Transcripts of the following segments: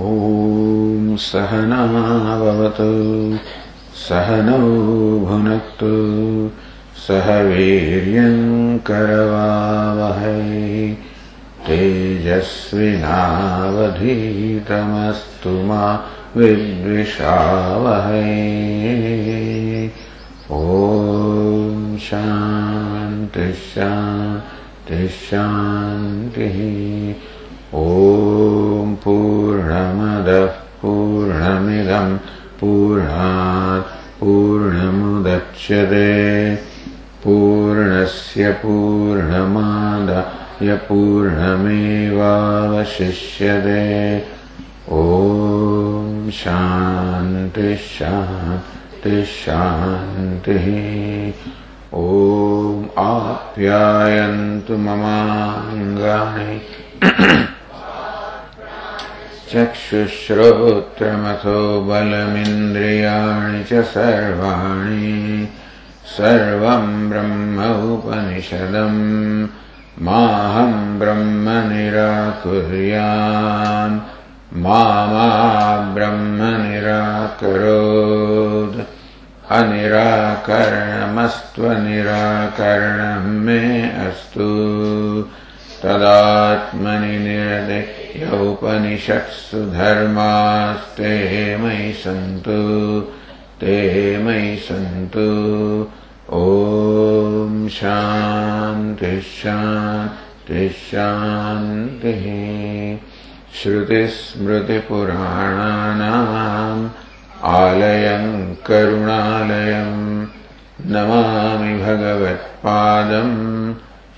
ॐ सहनावतु सहनौ भुनक्तु सह वीर्यङ्करवावहै तेजस्विनावधीतमस्तु मा विद्विषावहै। ॐ शान्तिः शान्तिः शान्तिः ॐ पूर्णमदः पूर्णमिदम् पूर्णात् पूर्णमुदच्यते। पूर्णस्य पूर्णमादाय पूर्णमेवावशिष्यते। ॐ शान्तिः। ॐ आप्यायन्तु ममाङ्गानि। चक्षुश्रोत्रमथो बलमिन्द्रियाणि च सर्वाणि। सर्वम् ब्रह्म उपनिषदम् माहम् ब्रह्म निराकुर्याम् मा ब्रह्म निराकरोत्। अनिराकरणमस्त्वनिराकरणम् मे अस्तु तदात्मनि निरदयौपनिषत्सु धर्मास्ते मयि सन्तु ते मयि सन्तु। ॐ शान्तिः शान्तिः शान्तिः। श्रुतिस्मृतिपुराणानाम् आलयम् करुणालयम् नमामि भगवत्पादम्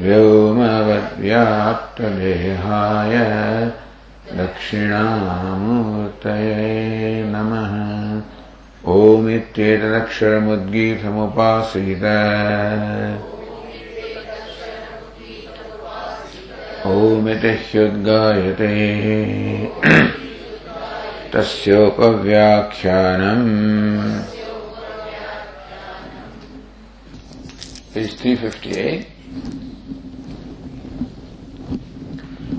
व्योमवद्व्याप्तदेहाय दक्षिणामूर्तये नमः। ओमित्येतदक्षरमुद्गीतमुपासीत। ओमिति ह्युद्गायते तस्योपव्याख्यानम्। Page 358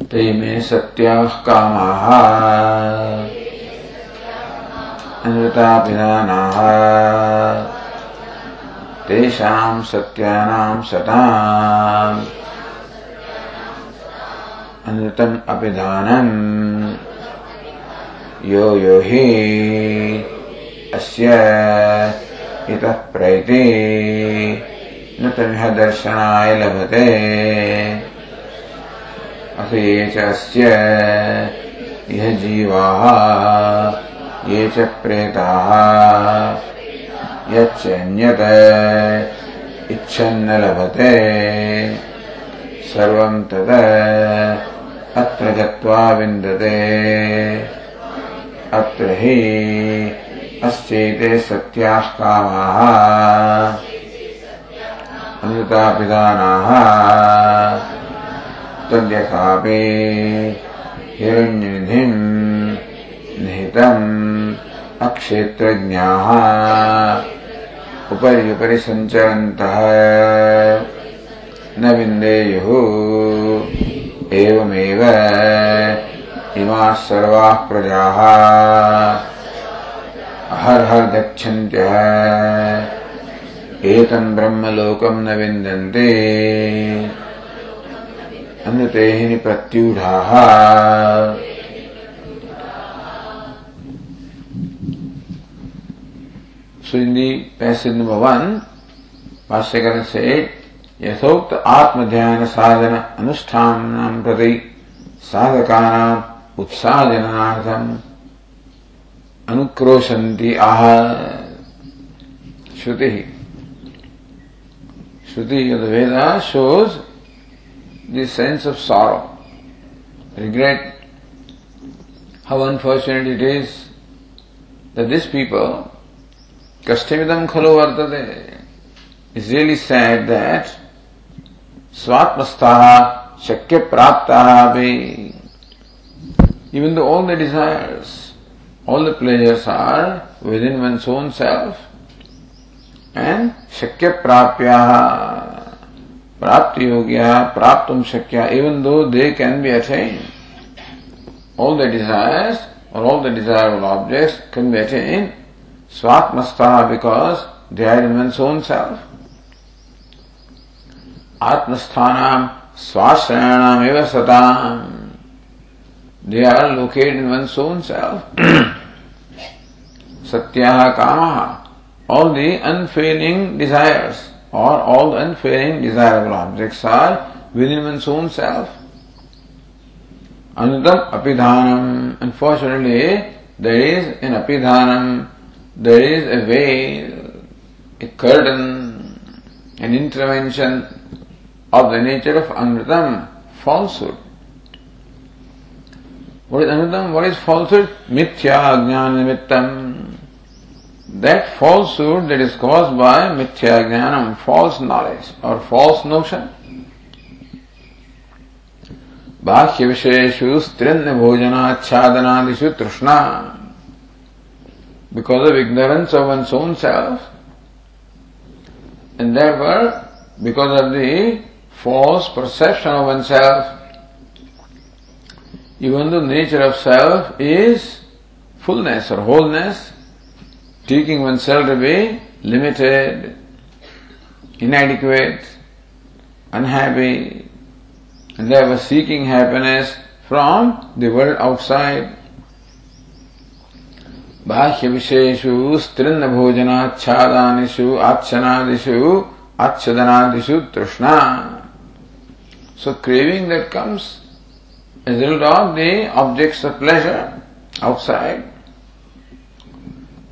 ते मे सत्याः कामाः। अनृताभिधानाः। तेषाम् सत्यानाम् सताम् अनृतम् यो यो हि अस्य इतः न तमिह दर्शनाय लभते। अथ ये च जीवाः ये च प्रेताः। यच्चन्यत इच्छन्न लभते। सर्वम् तद अत्र गत्वा विन्दते। अत्र हि अस्यैते सत्याः कामाः। अमृतापिदानाः तद्यथापि हिरण्यनिधिम् निहितम् अक्षेत्रज्ञाः उपरि उपरि सञ्चरन्तः न विन्देयुः एवमेव इमाः सर्वाः प्रजाः हर हर गच्छन्त्यः एतम् ब्रह्मलोकम् न विन्दन्ते अन्यते हि निप्रत्यूढाः So in the passage number one, यथोक्त आत्मध्यान साधन अनुष्ठान प्रति साधकानाम उत्साहजनार्थम अनुक्रोशन्ति आह श्रुति श्रुति of the The sense of sorrow, regret, how unfortunate it is that these people, Kashtavidam Khalu Vartate, is really sad that Swatmastaha Shakya Praptaha even though all the desires, all the pleasures are within one's own self, and Shakya Prapyaha, Prapti Yogya, Praptum Shakya, even though they can be attained, all the desires or all the desirable objects can be attained Swatmastaha because they are in one's own self. Atmasthanam Swashrayanam eva satam. They are located in one's own self. Satyaha Kamaha. All the unfailing desires or all the unfailing desirable objects are within one's own self. Anutam apidhanam. Unfortunately, there is an apidhanam, there is a veil, a curtain, an intervention of the nature of Anritam, falsehood. What is Anritam? What is falsehood? Mithya Jnana Nimittam That falsehood that is caused by Mithya Jnanam, false knowledge or false notion. बाह्य विषयेषु स्त्रिन्न भोजनाच्छादनादिषु तृष्णा because of ignorance of one's own self and therefore because of the false perception of oneself even though the nature of self is fullness or wholeness taking oneself to be limited inadequate unhappy and they were seeking happiness from the world outside. बाह्य विषयेषु स्त्रिन्न भोजनाच्छादानिषु आच्छनादिषु आच्छदनादिषु तृष्णा So craving that comes as a result of the objects of pleasure outside.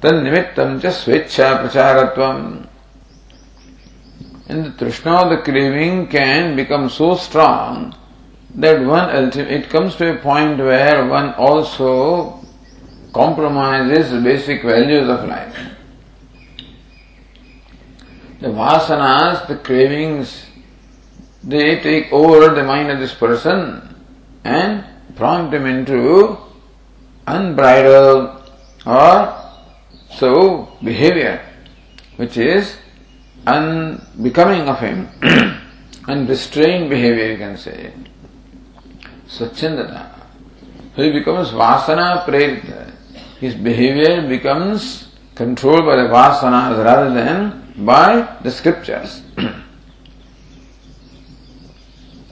Tad nimittam cha swechha pracharatvam. And the trishna, the craving can become so strong that one it comes to a point where one also compromises the basic values of life. The vasanas, the cravings, they take over the mind of this person and prompt him into unbridled or so behavior which is unbecoming of him, unrestrained behavior, you can say. Swachandana. So he becomes vasana prerita. His behavior becomes controlled by the vasanas rather than by the scriptures.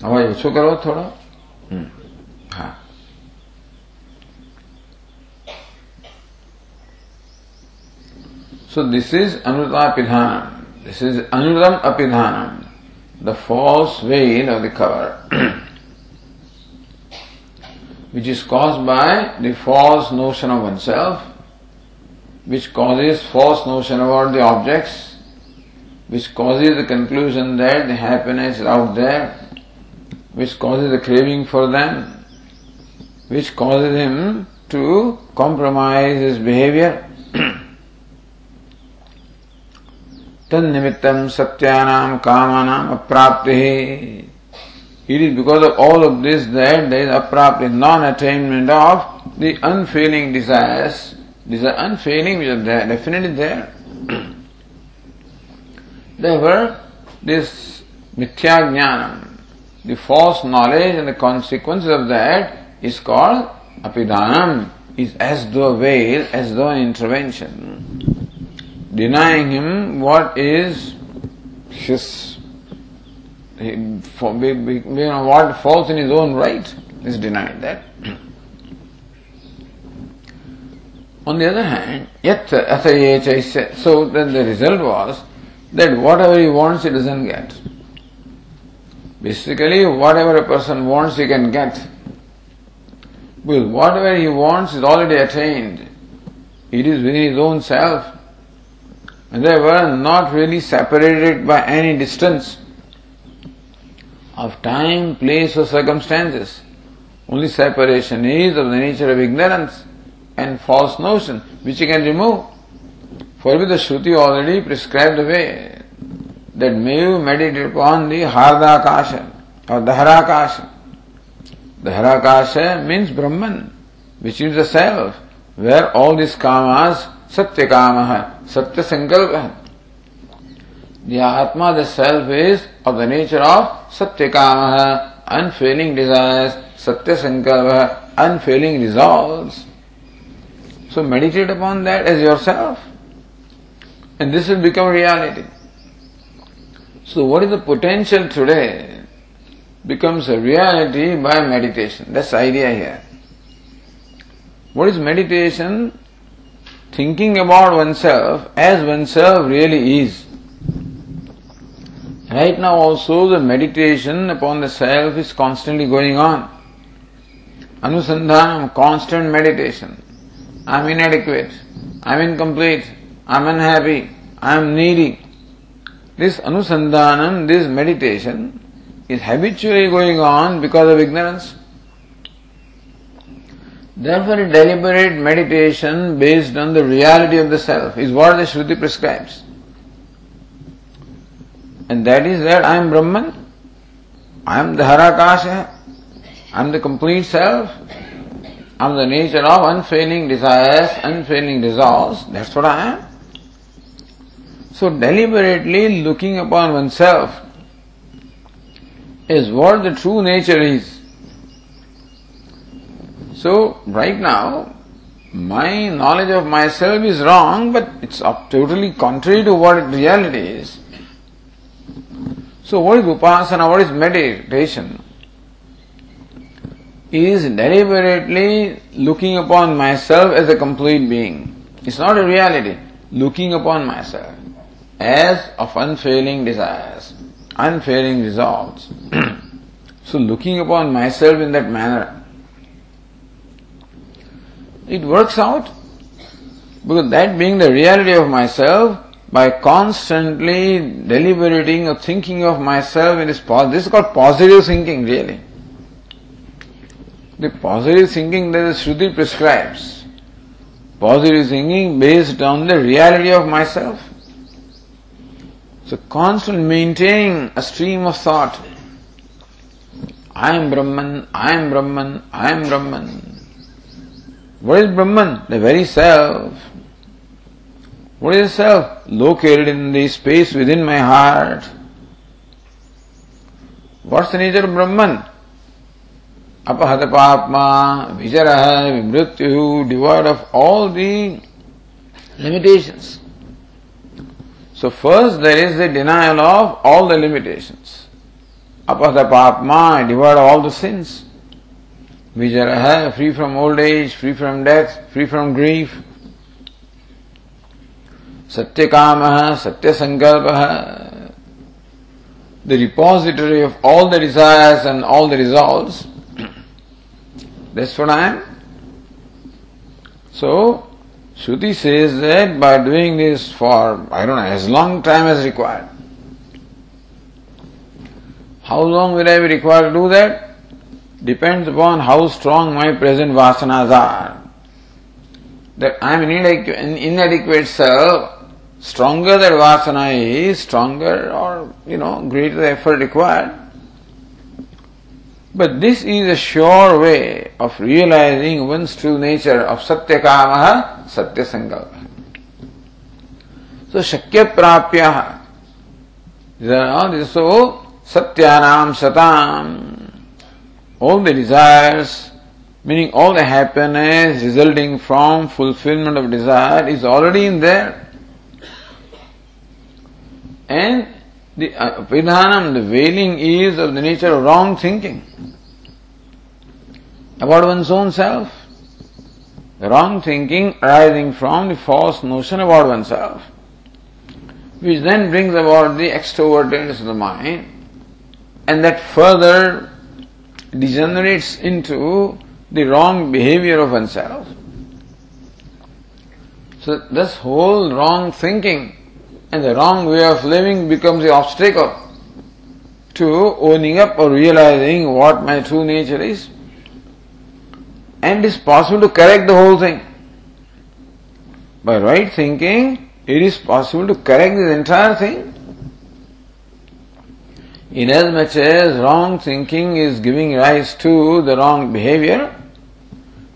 आवाज उसको करो थोड़ा So this is Amrita Pidhanam. This is Anudam Apidhanam, the false veil of the cover, which is caused by the false notion of oneself, which causes false notion about the objects, which causes the conclusion that the happiness is out there, which causes the craving for them, which causes him to compromise his behavior. Tannimittam satyanam kamanam apraptihi. It is because of all of this that there is a aprapti, non-attainment of the unfailing desires. These unfailing which are there, definitely there. Therefore, this mithyajnanam, the false knowledge and the consequences of that is called apidanam, is as though veil, as though an intervention denying him what is his, you know, what falls in his own right is denied that. On the other hand, yet athayecha so then the result was that whatever he wants he doesn't get. Basically, whatever a person wants he can get. Because whatever he wants is already attained. It is within his own self. They were not really separated by any distance of time, place, or circumstances. Only separation is of the nature of ignorance and false notion which you can remove. For with the Shruti already prescribed the way that may you meditate upon the Hardakasha or Daharakasha. Daharakasha means Brahman, which is the self, where all these kamas, सत्य काम है सत्य संकल्प है आत्मा the self is of the nature of सत्य काम है अनफेलिंग डिज़ायर सत्य संकल्प है unfailing resolve so meditate upon that is your self and this will become reality so what is the potential today becomes a reality by meditation this idea here what is meditation Thinking about oneself as oneself really is. Right now also the meditation upon the self is constantly going on. Anusandhanam, constant meditation. I'm inadequate. I'm incomplete. I'm unhappy. I'm needy. This anusandhanam, this meditation is habitually going on because of ignorance. Therefore, a deliberate meditation based on the reality of the self is what the Shruti prescribes. And that is that I am Brahman, I am the Harakasha, I am the complete self, I am the nature of unfailing desires, unfailing resolves, that's what I am. So deliberately looking upon oneself is what the true nature is. So right now, my knowledge of myself is wrong, but it's totally contrary to what reality is. So what is upasana? What is meditation? Is deliberately looking upon myself as a complete being. It's not a reality. Looking upon myself as of unfailing desires, unfailing resolves. so looking upon myself in that manner, it works out because that being the reality of myself, by constantly deliberating or thinking of myself in this this is called positive thinking really. The positive thinking that the Shruti prescribes. Positive thinking based on the reality of myself. So constant maintaining a stream of thought. I am Brahman, I am Brahman, I am Brahman. What is Brahman? The very self. What is self? Located in the space within my heart. What's the nature of Brahman? Apahata Papma, Vijaraha, Vimrityu, devoid of all the limitations. So first there is the denial of all the limitations. Apahata papma, devoid of all the sins. Vijaraha, free from old age, free from death, free from grief. Satyakamaha, Satya Sankalpaha, the repository of all the desires and all the resolves. That's what I am. So, Shruti says that by doing this for, I don't know, as long time as required. How long will I be required to do that? Depends upon how strong my present vasanas are. That I am an inadequate self, stronger that vasana is, stronger or, you know, greater the effort required. But this is a sure way of realizing one's true nature of Satya Kamaha, Satya Sankalpa. So Shakya Prapya. So Satyanam Satam. All the desires, meaning all the happiness resulting from fulfillment of desire is already in there. And the uh, Pidhanam, the veiling is of the nature of wrong thinking about one's own self. The wrong thinking arising from the false notion about oneself, which then brings about the extrovertedness of the mind, and that further degenerates into the wrong behavior of oneself. So this whole wrong thinking and the wrong way of living becomes the obstacle to owning up or realizing what my true nature is. And it is possible to correct the whole thing. By right thinking, it is possible to correct this entire thing. Inasmuch as wrong thinking is giving rise to the wrong behavior,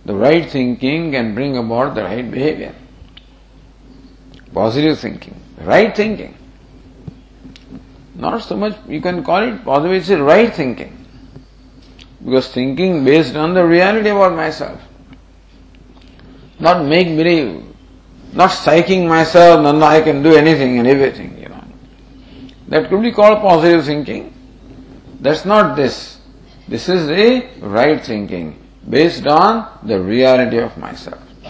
the right thinking can bring about the right behavior. Positive thinking, right thinking. Not so much, you can call it positive, it's right thinking. Because thinking based on the reality about myself. Not make believe, not psyching myself, no, no, I can do anything and everything. That could be called positive thinking. That's not this. This is the right thinking based on the reality of myself.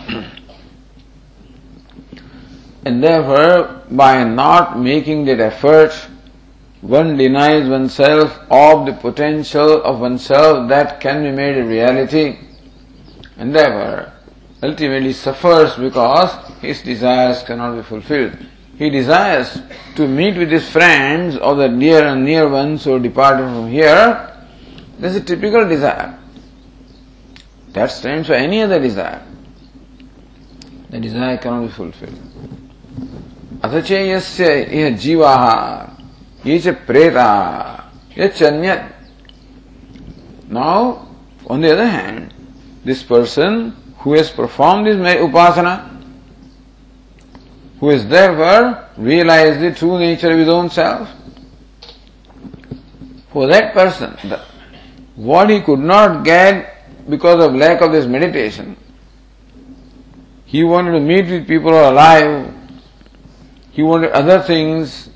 and therefore, by not making that effort, one denies oneself of the potential of oneself that can be made a reality, and therefore ultimately suffers because his desires cannot be fulfilled He desires to meet with his friends or the near and near ones who departed from here. This is a typical desire. That stands for any other desire. The desire cannot be fulfilled. अथचेयस्य यह जीवाः ये च प्रेता यच्चन्यत Now, on the other hand, this person who has performed this upasana, who has therefore realized the true nature of his own self, for that person, the, what he could not get because of lack of this meditation. He wanted to meet with people who are alive. He wanted other things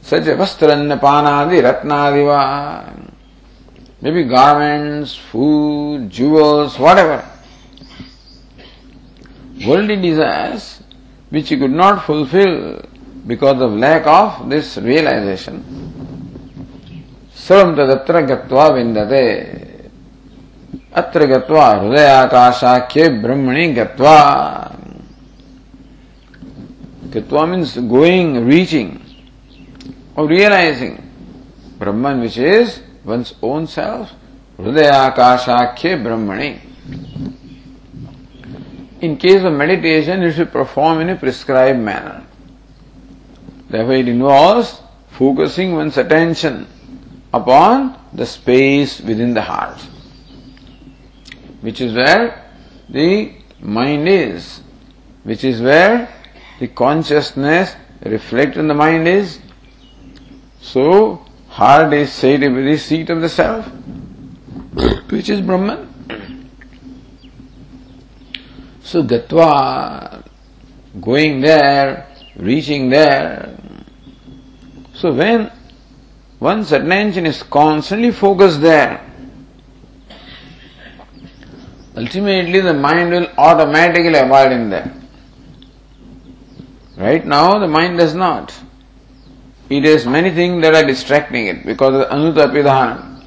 such as vastranna, panadi, ratnadiva, maybe garments, food, jewels, whatever. Worldly desires which he could not fulfill because of lack of this realization. Sarvam tadatra gatva vindate. अत्र गत्वा हृदयाकाशाख्ये ब्रह्मणि गत्वा गत्वा means going reaching और realising Brahman which is one's own self हृदयाकाशाख्ये ब्रह्मणि In case of meditation, it should perform in a prescribed manner. Therefore, it involves focusing one's attention upon the space within the heart. which is where the mind is, which is where the consciousness reflected in the mind is. So, heart is said to be the seat of the self, which is Brahman. So, Gatva, going there, reaching there. So, when one's attention is constantly focused there, ultimately the mind will automatically abide in there. Right now the mind does not. It has many things that are distracting it because of anutapidhana,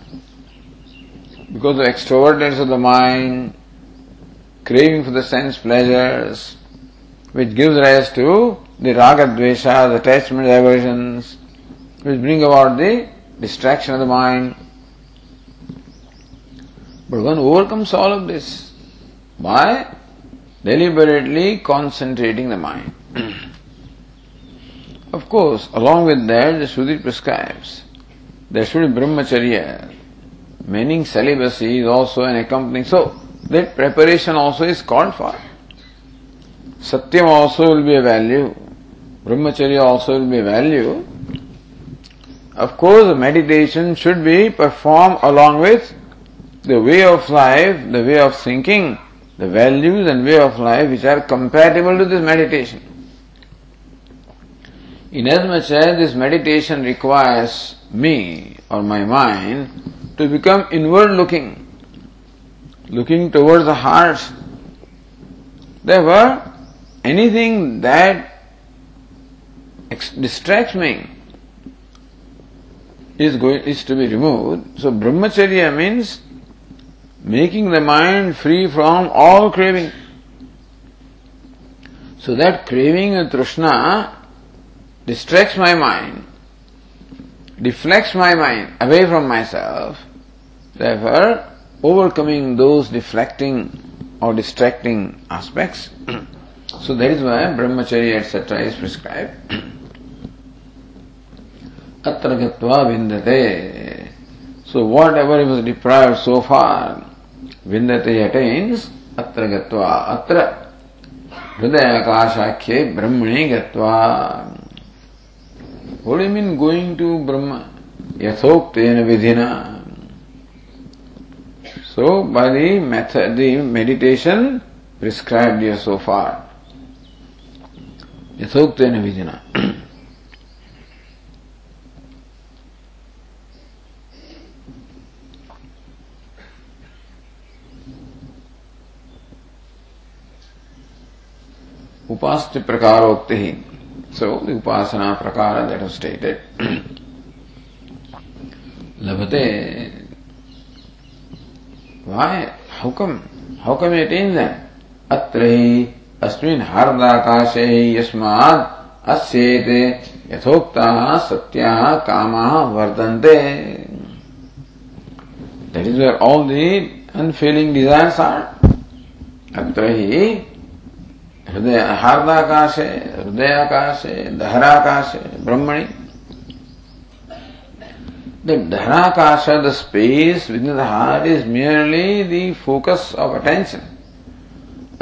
because of extrovertness of the mind, craving for the sense pleasures, which gives rise to the raga dvesha, the attachment aversions, which bring about the distraction of the mind. But one overcomes all of this by deliberately concentrating the mind. of course, along with that, the Shruti prescribes there should be brahmacharya, meaning celibacy is also an accompanying. So, that preparation also is called for. Satyam also will be a value. Brahmacharya also will be a value. Of course, meditation should be performed along with the way of life, the way of thinking, the values and way of life which are compatible to this meditation. Inasmuch as this meditation requires me or my mind to become inward looking, looking towards the heart, therefore, anything that distracts me is going is to be removed. So brahmacharya means making the mind free from all craving. So that craving and trishna distracts my mind, deflects my mind away from myself. Therefore, overcoming those deflecting or distracting aspects, So that is why brahmacharya etc. is prescribed. Atra gatva vindate. So whatever he was deprived so far, vindate attains atra gatva. Atra हृदयाकाशाख्ये ब्रह्मणे गत्वा What do you mean going to Brahma? Yathoktena vidhina. So by the method, the meditation prescribed here so far. Yathoktena vidhina. उपास्य प्रकारोक्ति ही So the upasana prakara that was stated. Labhate. Why? How come? How come it is that? Atrahi अस्मिन् हार्दाकाशे यस्मात् अस्येते यथोक्ताः सत्याः कामाः वर्तन्ते That is where all the unfailing desires are. अत्र ही हृदय हार्दाकाशे हृदयाकाशे दहराकाशे ब्रह्मणि The Daharakasha, the space within the heart, is merely the focus of attention.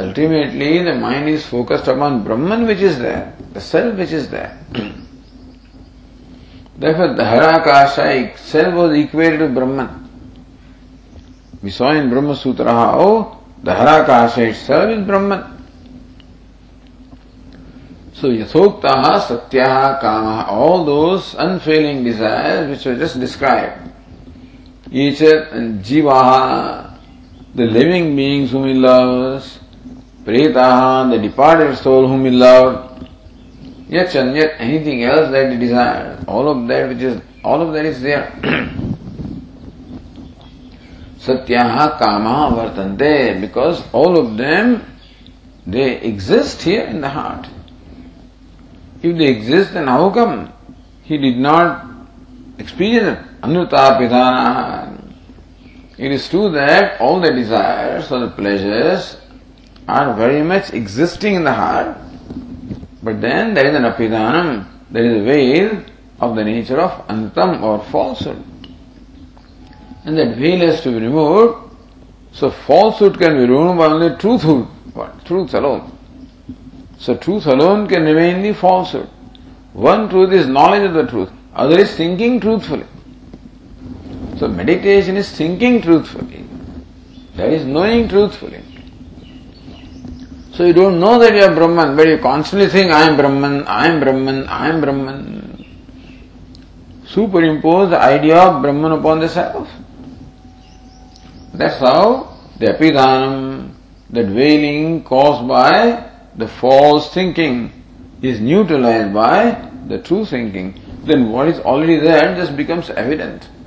Ultimately, the mind is focused upon Brahman which is there, the self which is there. Therefore, Daharakasha itself was equal to Brahman. We saw in Brahma Sutra how Daharakasha itself is Brahman. So yathoktaha satyaha kama, all those unfailing desires which were just described. Each jivaha, the living beings whom he loves, pretaha, the departed soul whom he loved, yet and yet anything else that he desires, all of that which is, all of that is there. Satyaha kama vartante, because all of them, they exist here in the heart. If they exist, then how come he did not experience Anuta Pidana? It is true that all the desires or the pleasures are very much existing in the heart, but then there is an apidanam, there is a veil of the nature of antam or falsehood. And that veil has to be removed. So falsehood can be removed by only truthhood, truth alone. So truth alone can remain the falsehood. One truth is knowledge of the truth, other is thinking truthfully. So meditation is thinking truthfully. That is knowing truthfully. So you don't know that you are Brahman, but you constantly think, I am Brahman, I am Brahman, I am Brahman. Superimpose the idea of Brahman upon the self. That's how the apidhanam, that veiling caused by the false thinking is neutralized by the true thinking, then what is already there just becomes evident.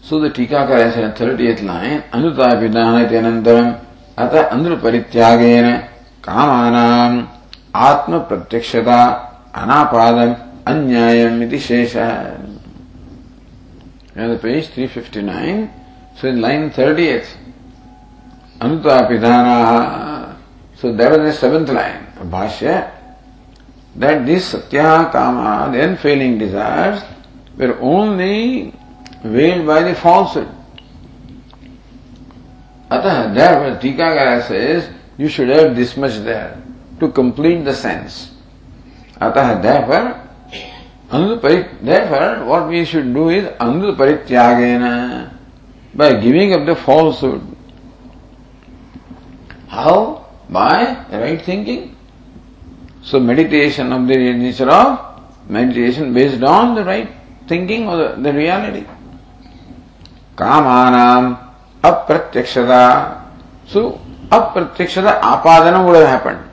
so the Tikakara says, 38th line, Anutapidanati anantaram ata andru parityagena kamanam atma pratyakshata anapadam anyayam iti shesha. And the page 359, so in line 38th, Anutapidana. So that was the seventh line of Bhashya. That this Satya Kama, the unfailing desires, were only veiled by the falsehood. Atah, therefore, Tikagara says, you should have this much there to complete the sense. Atah, therefore, Therefore, what we should do is Andu Parityagena by giving up the falsehood. How? By right thinking. So meditation of the nature of meditation based on the right thinking or the, the reality. Kamanam apratyakshada. So apratyakshada apadana would have happened.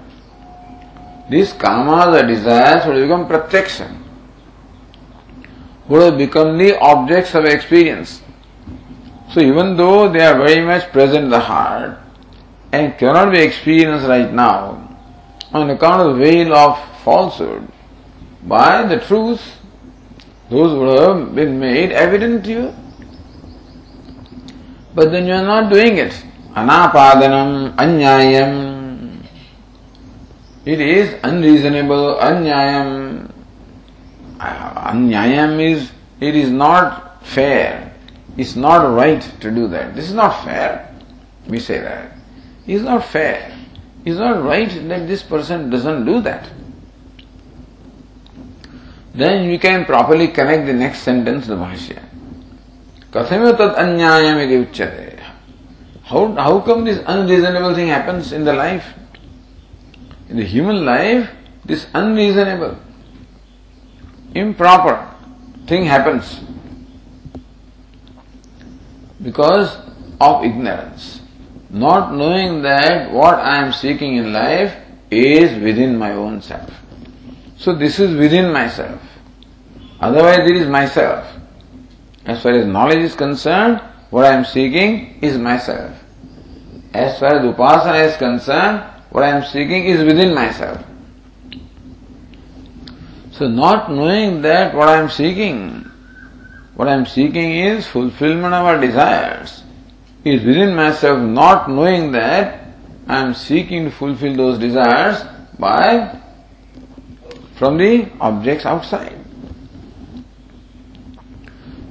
These kamas, the desires would have become pratyaksha. Would have become the objects of experience. So even though they are very much present in the heart, and cannot be experienced right now on account of the veil of falsehood by the truth, those would have been made evident to you. But then you are not doing it. anapadanam, anyayam. It is unreasonable, anyayam. Anyayam is, it is not fair. It's not right to do that. This is not fair. We say that. It's not fair. It's not right that this person doesn't do that. Then you can properly connect the next sentence, the Bhashya. Kathame tat anyayam uchyate. How, how come this unreasonable thing happens in the life? In the human life, this unreasonable, improper thing happens because of ignorance. Not knowing that what I am seeking in life is within my own self. So this is within myself. Otherwise, it is myself. As far as knowledge is concerned, what I am seeking is myself. As far as upasana is concerned, what I am seeking is within myself. So, not knowing that what I am seeking, what I am seeking is fulfillment of our desires, is within myself, not knowing that I am seeking to fulfill those desires by from the objects outside.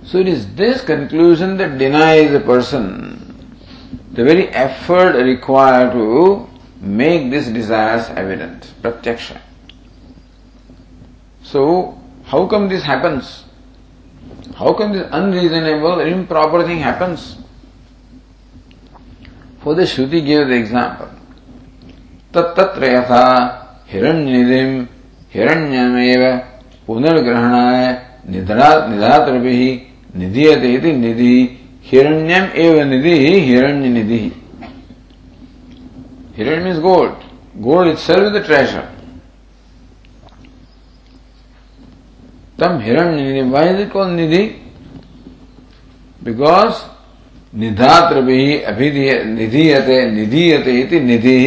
So it is this conclusion that denies a person the very effort required to make these desires evident, pratyaksha. So, how come this happens? How come this unreasonable, improper thing happens? For the Shruti gave the example. तत्र यथा हिरण्यनिधिम हिरण्यमेव पुनर्ग्रहणाय निधातृभिः निधीयते इति निधि हिरण्यम एव निधि हिरण्य हिरण्य means gold gold itself the treasure तम हिरण्य निधि वाई इज़ इट कॉल निधि बिकॉज़ निधात्र भी निधीयते निधीयते इति निधि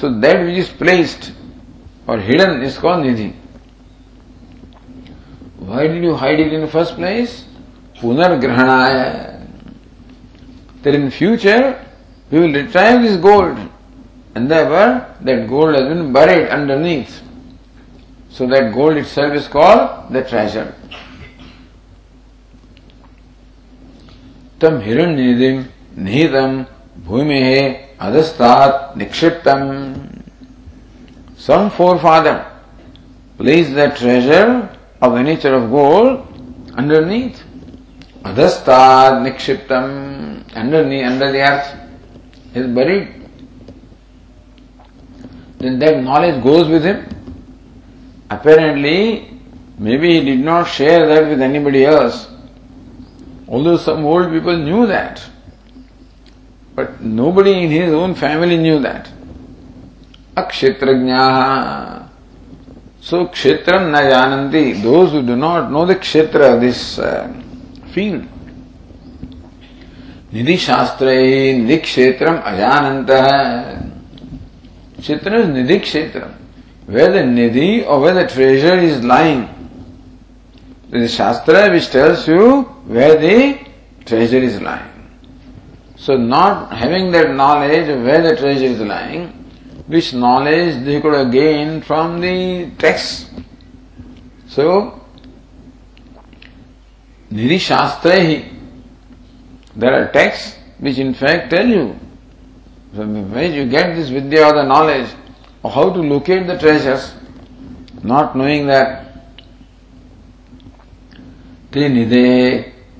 so that which is placed और hidden is call Nidhi Why did you hide it in the first place? Punargrahanaya. That in future we will retrieve this gold and therefore that gold has been buried underneath. So that gold itself is called the treasure. तम हिरण्यनिधिम निहितम भूमि अधस्तात निक्षिप्तम Some forefather placed that treasure of the nature of gold underneath. Adhastad nikshiptam, underneath, under the earth, is buried. Then that knowledge goes with him. Apparently, maybe he did not share that with anybody else. Although some old people knew that. But nobody in his own family knew that. Akshetrajnaha So kshetram na jananti, those who do not know the kshetra, this uh, field. Nidhi shastra nidhi kshetram. Kshetra is nidhi kshetram. Where the nidhi or where the treasure is lying. Is shastra which tells you where the treasure is lying. So not having that knowledge of where the treasure is lying, which knowledge they could have gained from the text. So, Nirishastrehi, there are texts which in fact tell you, from where you get this vidya or the knowledge of how to locate the treasures, not knowing that,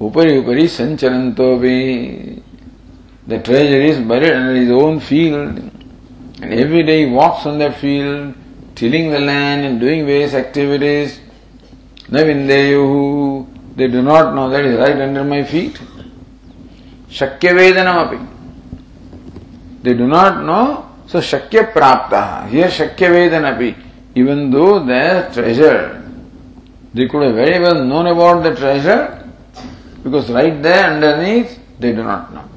उपरी उपरी संचरन तो भी the treasure is buried under is own field and every day walks on the field tilling the land and doing various activities नविंदे you they do not know that is right under my feet शक्य वेदनम अपनी they do not know so शक्य प्राप्त here शक्य वेदन अभी even though the treasure they could very well known about the treasure because right there underneath, they do not know.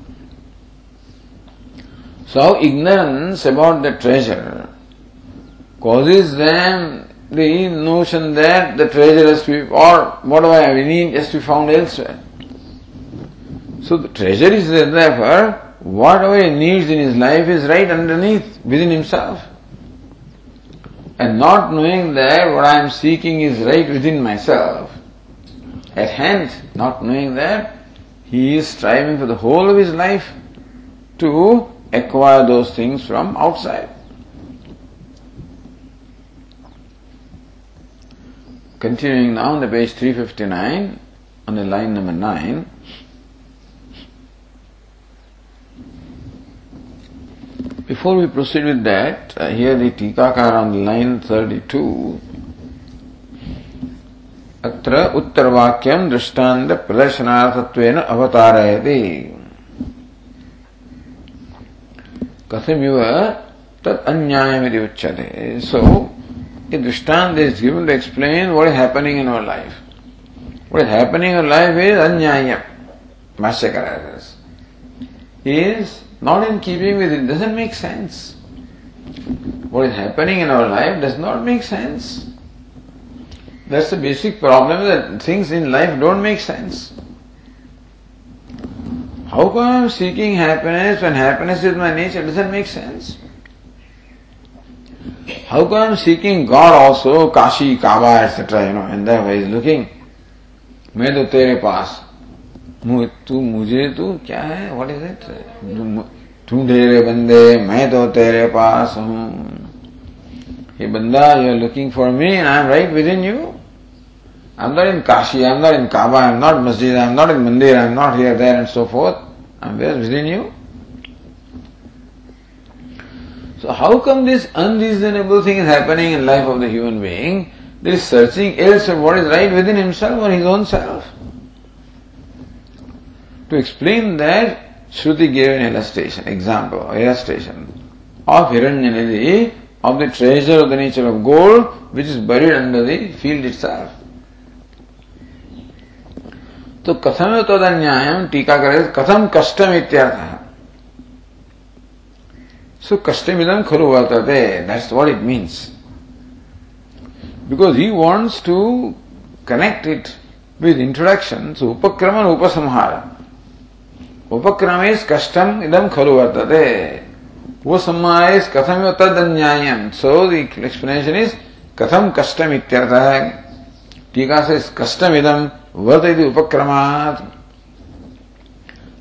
So ignorance about the treasure causes them the notion that the treasure has to be, or whatever I need, has to be found elsewhere. So the treasure is there, therefore, whatever he needs in his life is right underneath, within himself. And not knowing that what I am seeking is right within myself, at hand, not knowing that, he is striving for the whole of his life to acquire those things from outside. Continuing now on the page 359, on the line number 9. Before we proceed with that, uh, here the Tikakar on line 32. अत्र उत्तरवाक्यं दृष्टान्तप्रदर्शनार्थत्वेन अवतारयति। युव तत् अन्यायमिति उच्यते। So ये दृष्टांत is given to explain what is happening in our life what is happening in life is अन्यायम भाष्यकार is not in keeping with it doesn't make sense what is happening in our life does not make sense That's the basic problem that things in life don't make sense. How come I'm seeking happiness when happiness is my nature? Doesn't make sense. How come I'm seeking God also, Kashi, Kaaba, etc., you know, and that way is looking. मैं तो तेरे पास तू मुझे तू क्या है what is it तू ढेरे बंदे मैं तो तेरे पास हूँ ये बंदा you are looking for me I am right within you I'm not in Kashi, I'm not in Kaaba, I'm not Masjid, I'm not in Mandir, I'm not here, there, and so forth. I'm there within you. So how come this unreasonable thing is happening in life of the human being? This searching else of what is right within himself or his own self. To explain that, Shruti gave an illustration, example, illustration of Hiranyanidhi, of the treasure of the nature of gold, which is buried under the field itself. तो कथम तदन्याय टीका करे, कथम कष्टम इत्यर्थः सो कष्टम इदम खरु वर्तते that's what it means because he wants to connect it with introduction so उपक्रम और उपसंहार उपक्रमे कष्टम इदम खरु वर्तते वो संहार इज़ कथम तदन्यायम सो द एक्सप्लेनेशन इज़ कथम कष्टम इत्यर्थः टीका से कष्टम इदम idam vartati upakramat.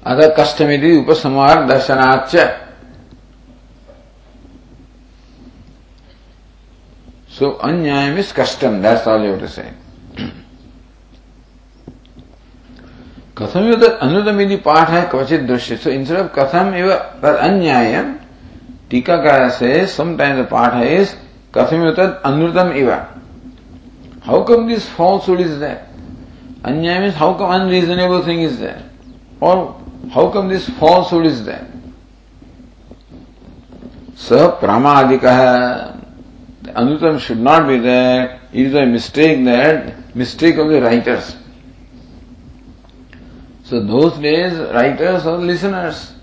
अतः कष्टमिति उपसंहार दर्शनाच So anyayam is custom, that's all you have to say. कथम युद्ध अनुदम यदि पाठ है क्वचित दृश्य सो इंस्टेड ऑफ़ कथम इव अन्यायम टीकाकार से समटाइम्स द पाठ इज़ कथम युद्ध अनुदम इव how come this falsehood is that Anyaya means how come unreasonable thing is there? Or how come this falsehood is there? So pramadika. The anritam should not be there. It is a mistake that, mistake of the writers. So those days, writers are listeners.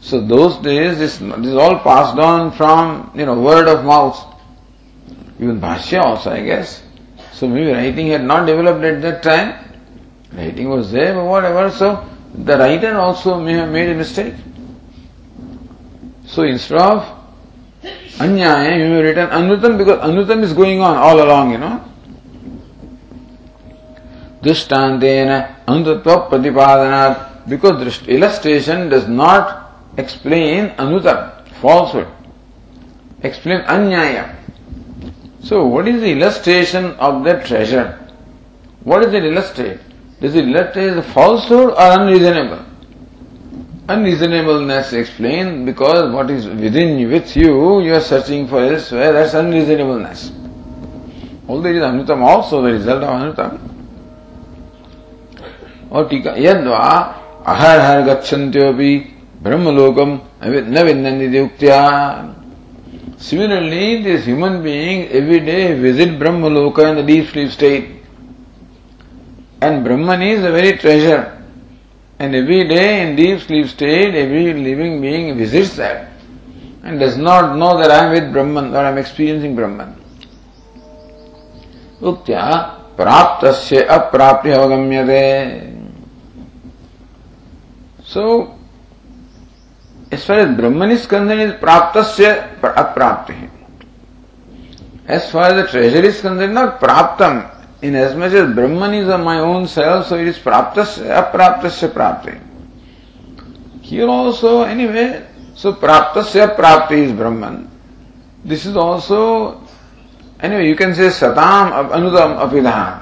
So those days, this, this is all passed on from, you know, word of mouth. Even Bhashya also, I guess. So maybe writing had not developed at that time. Writing was there, but whatever. So the writer also may have made a mistake. So instead of Anyaya, you may written Anutam because Anutam is going on all along, you know. Drishtantena Anutatva Pratipadanat because illustration does not explain Anutam, falsehood. Explain Anyaya. So, what is the illustration of that treasure? What does it illustrate? Does it illustrate falsehood or unreasonable? Unreasonableness explained because what is within with you, you are searching for elsewhere, that's unreasonableness. Although it is Anritam also the result of Anritam. Or Tika Yadvā अहर हर गच्छन्त्योपि ब्रह्मलोकम न विन्दन्ति उक्त्या Similarly, this human being every day visit Brahmaloka in the deep sleep state. And Brahman is a very treasure. And every day in deep sleep state, every living being visits that and does not know that I am with Brahman or I am experiencing Brahman. Uktya praptasya aprapti avgamyate. So, as far as ब्रह्म निस्कंदन is प्राप्त अप्राप्त है। As far as treasure is Kandan not प्राप्तम। In as much as Brahma is a my own self so it is प्राप्त अप्राप्त से प्राप्त है। Here also anyway so प्राप्त से अप्राप्त is Brahma this is also anyway you can say सताम अनुदम अभिधान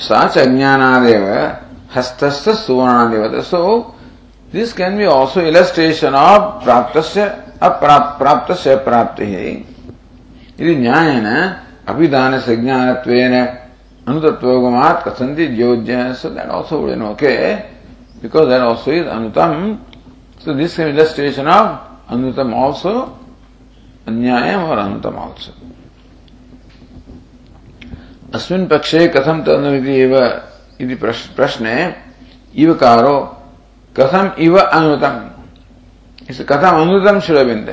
साच अज्ञानादेव Hastasya Suvarnanivat. So, this can be also illustration of Praptasya Apraptasya Praptihi. यदि न्याय न अभिधान से ज्ञानत्वेन अनुतत्वगमात् कथन्ति योज्य so that also would in okay because that also is अनुतम so this can illustration of अनुतम also अन्यायम और अनुतम आल्सो अस्मिन् पक्षे कथं तदनुमिति एव इति प्रश्ने इवकारो कथम इव अनुतम। इस कथम अनुतम शुरबिंद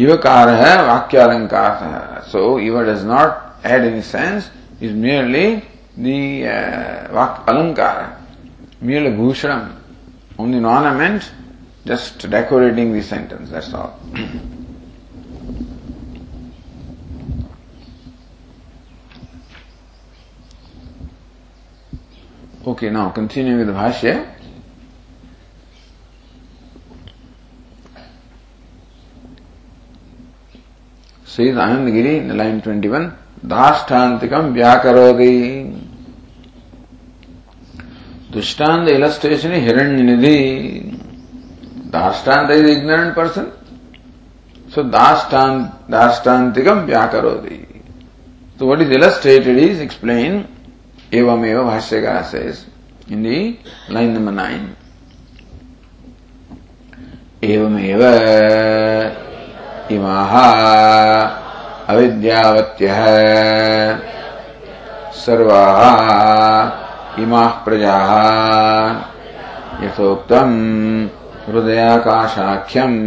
इवकार है वाक्यालंकार है सो इव does not add any sense is merely the अलंकार merely bhushanam, only an ornament, just decorating the sentence, that's all. Okay, now continuing with the Bhashya. Says Anandagiri in line 21, Dashtantikam Vyakarodi. Dushtanta illustration is Hiranyanidhi. Dashtanta is ignorant person. So Dashtant, Dashtantikam Vyakarodi. So what is illustrated is explained एवमेव भाष्यकार says in the line number 9 एवमेव इमाः अविद्यावत्यः। सर्वाः इमाः प्रजाः। यथोक्तम् हृदयाकाशाख्यम्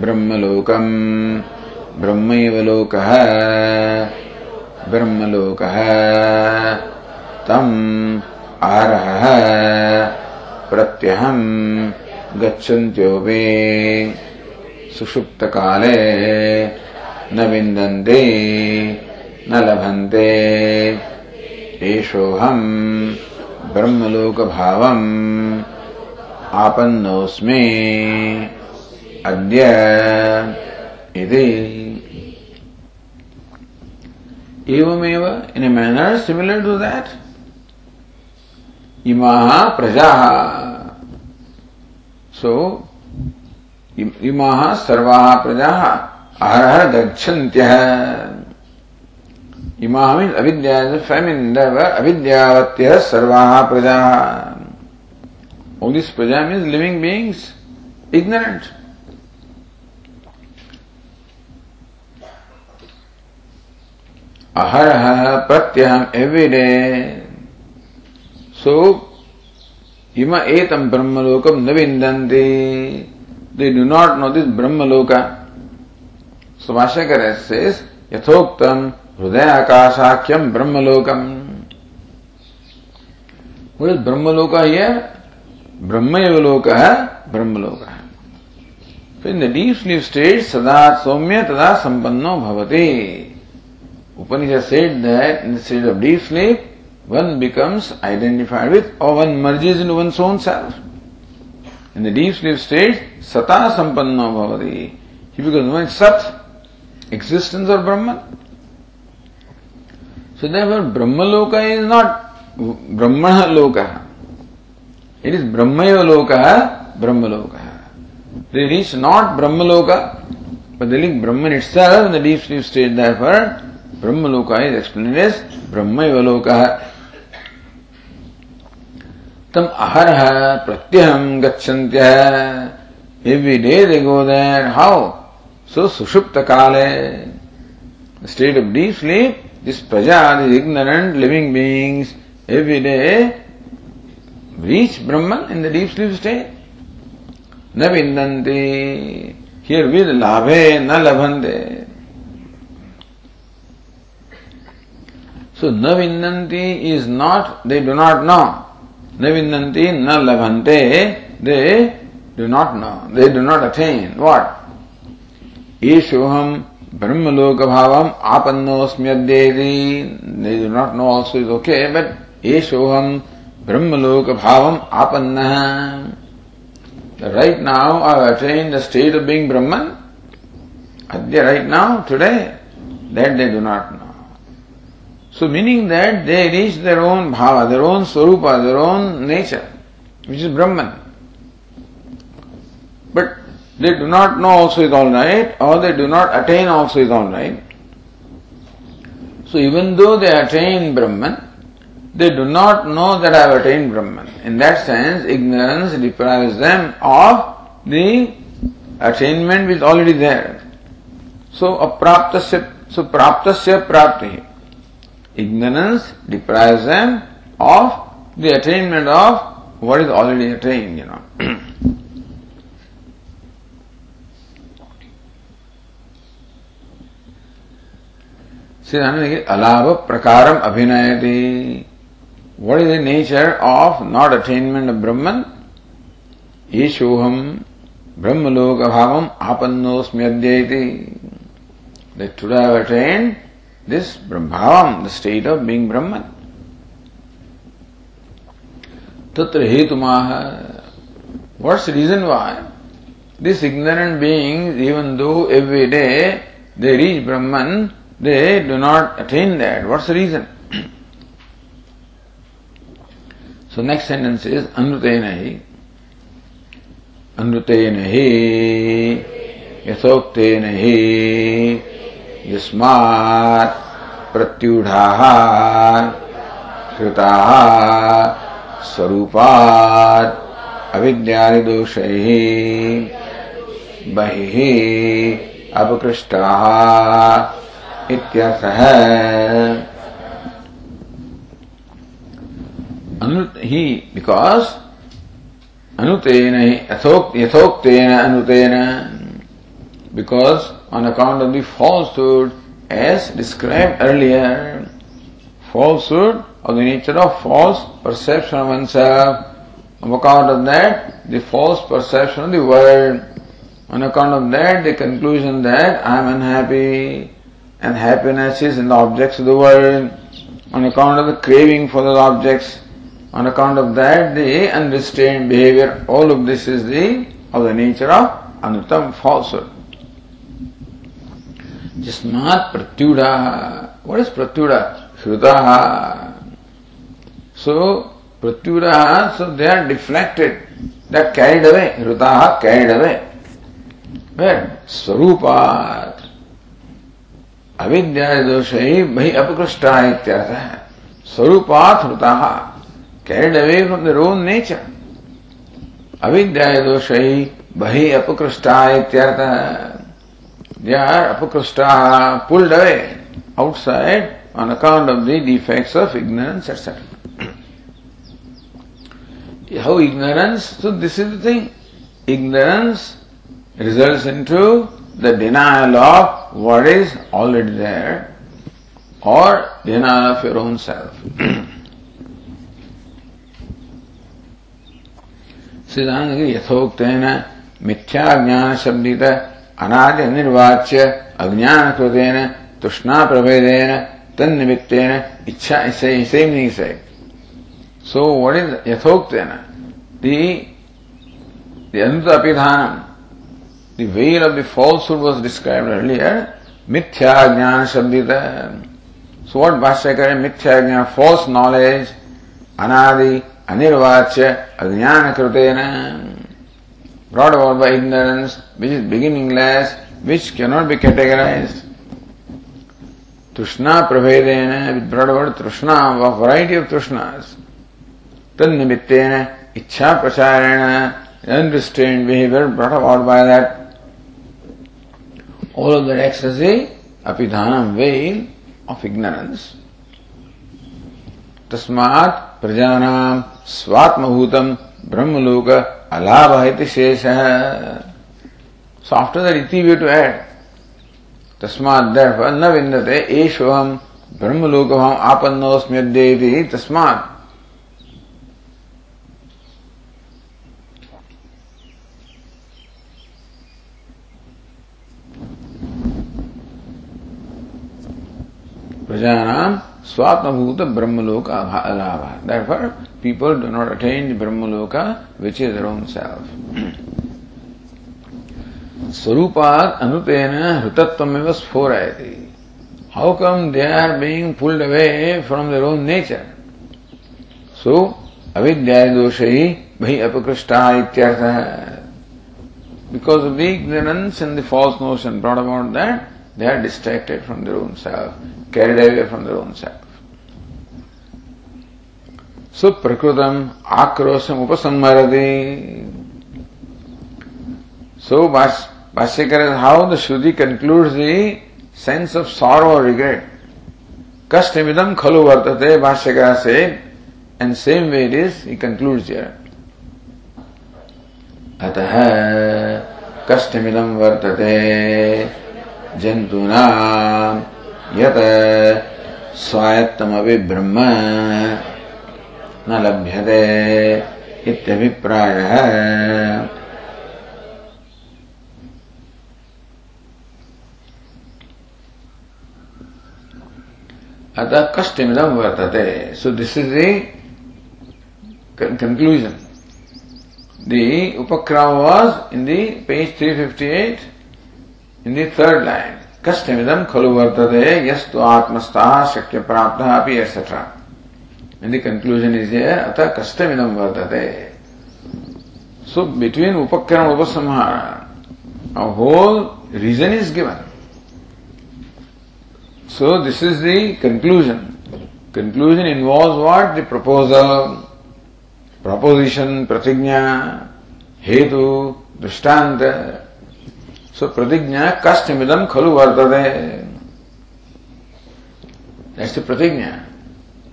ब्रह्मलोकम् ब्रह्मैव लोकः। ब्रह्मलोकः। तम् आरहः। प्रत्यहम् गच्छन्त्योऽपि सुषुप्तकाले न विन्दन्ते न लभन्ते। एषोऽहम् ब्रह्मलोकभावम् आपन्नोऽस्मि। अद्य इति Evameva, in a manner similar to that. Imaha prajaha. So, imaha sarvaha prajaha. Aharaha gachantyah. Imaha means avidya is a feminine verb. Avidyavatya sarvaha prajaha. All these praja अहर प्रत्यम एवरीडे सो, इम एतम ब्रह्मलोकम न विंदे they do not know this ब्रह्मलोक। सुभाषकर यथोक्तम हृदय आकाशाख्यम ब्रह्मलोकम बोले ब्रह्मलोक है यह ब्रह्मयोग लोक है ब्रह्मलोक है फिर डीप स्लीप स्टेज सदा सौम्य, तदा संपन्नो भवती। Upanishad said that in the state of deep sleep, one becomes identified with or one merges into one's own self. In the deep sleep state, sata sampanno bhavati. He becomes one sat, existence of Brahman. So therefore, Brahmaloka is not Brahmana loka. It is Brahmaya loka, Brahmaloka. They reach not Brahmaloka, but they link Brahman itself in the deep sleep state, therefore, Brahmaloka is explained as Brahmaiva Tam aharha pratyaham gachantyah. Every day they go there. How? So sushupta kale. The state of deep sleep, this praja, these ignorant living beings, every day reach Brahman in the deep sleep state. Na vindanti. Here with labhe na labhante. So Navindanti is not, they do not know. Navindanti na labhante, they do not know. They do not attain. What? Eshoham Brahmaloka bhavam apannosmyadyeti. They do not know also is okay, but Eshoham Brahmaloka bhavam apanna. Right now I have attained the state of being Brahman. Adya right now, today, that they do not know. So meaning that they reach their own bhava, their own swarupa, their own nature, which is Brahman. But they do not know also is alright, or they do not attain also is alright. So even though they attain Brahman, they do not know that I have attained Brahman. In that sense, ignorance deprives them of the attainment which is already there. So, apraptasya, so praptasya prapti. Ignorance deprives them of the attainment of what is already attained, you know. Alava prakaram abhinayati. What is the nature of not attainment of Brahman? Yeshoham Brahmaloka bhavam apannosmyadyati. That today I have attained this Brahmavam, the state of being Brahman. Tatra hetumaha. What's the reason why? These ignorant beings, even though every day they reach Brahman, they do not attain that. What's the reason? so next sentence is Anrutena hi. Anrutena hi. Yathoktena hi. यस्मात् प्रत्युढाः श्रुताः स्वरूपात् अविद्यादिदोषैः बहिः अपकृष्टाः इत्यर्थः। He because अनुतेन यथोक्तेन अनुतेन because on account of the falsehood as described earlier, falsehood of the nature of false perception of oneself, on account of that, the false perception of the world, on account of that, the conclusion that I am unhappy and happiness is in the objects of the world, on account of the craving for those objects, on account of that, the unrestrained behavior, all of this is the of the nature of anritam falsehood. जिसमात प्रत्युड़ा what is प्रत्युड़ा श्रुता so प्रत्युड़ा so they are deflected they carried away हृदा carried away स्वरूप अविद्या दोष ही भई अपकृष्टा इत्यर्थ है स्वरूपात हृदा carried away from their own nature अविद्या दोष ही भई अपकृष्टा इत्यर्थ है they are apakrishta, pulled away outside on account of the defects of ignorance, etc. How ignorance? So this is the thing. Ignorance results into the denial of what is already there or denial of your own self. सिद्धांत यथोक्तेन मिथ्या ज्ञान शब्दित अनादि निर्वाच्य अज्ञान कृतेन तुष्णा प्रभेदेन तन्निमित्तेन इच्छा same thing say. So what is yathoktena? The the anuta the veil of the falsehood was described earlier. Mithya jnana shabdita. So what Bhashyakara mithya jnana, false knowledge, anadi, anirvachya, ajnana krutena. Brought about by ignorance, which is beginningless, which cannot be categorized. Tushna prabhedena, which brought about Tushna, a variety of Tushnas. Tannimittena, Ichha pracharena, unrestrained behavior brought about by that. All of that ecstasy, apidhanam, veil of ignorance. तस्मात् प्रजानाम स्वात्मभूतम ब्रह्मलोक अलाभ इति शेष। सो after that इति way to तो add तस्मात् therefore न विन्दते एषोऽहं ब्रह्मलोकमहम् आपन्नोऽस्मि अद्य इति तस्मात्। प्रजानाम स्वात्मभूत ब्रह्मलोक अलाभ therefore people do not attain Brahmaloka, which is their own self. Swarupat Anutena Hrutattvameva Sphorayati. How come they are being pulled away from their own nature? So, avidya doshahi bhi apakrishta ityartha. Because of the ignorance and the false notion brought about that, they are distracted from their own self. carried away from their own self. सुप्रकृतम आक्रोशम उपसंहरती। So भाष्यकर how the Shruti conclude the sense of sorrow और regret कष्ट विदम खलु वर्तते, भाष्यकर say and same way it is he concludes अतः कष्ट विदम वर्तते जंतुना यत स्वायत्तम अभी ब्रह्मा न लभ्यते इत्यभिप्रायः। अतः कष्टमिदं वर्तते। So this is the conclusion the उपक्रम was in the page three fifty eight in the third line कष्टमिदं खलु वर्तते, यस्तु आत्मस्थः शक्यप्राप्तः अपि etcetera And the conclusion is here, अतः कष्टमिदम वर्तते So between upakram upasamhara, a whole reason is given. So this is the conclusion. Conclusion involves what? The proposal, proposition, pratigna, hetu, drishtanta, So pratigna kastamidam khalu vartate. That's the pratigna.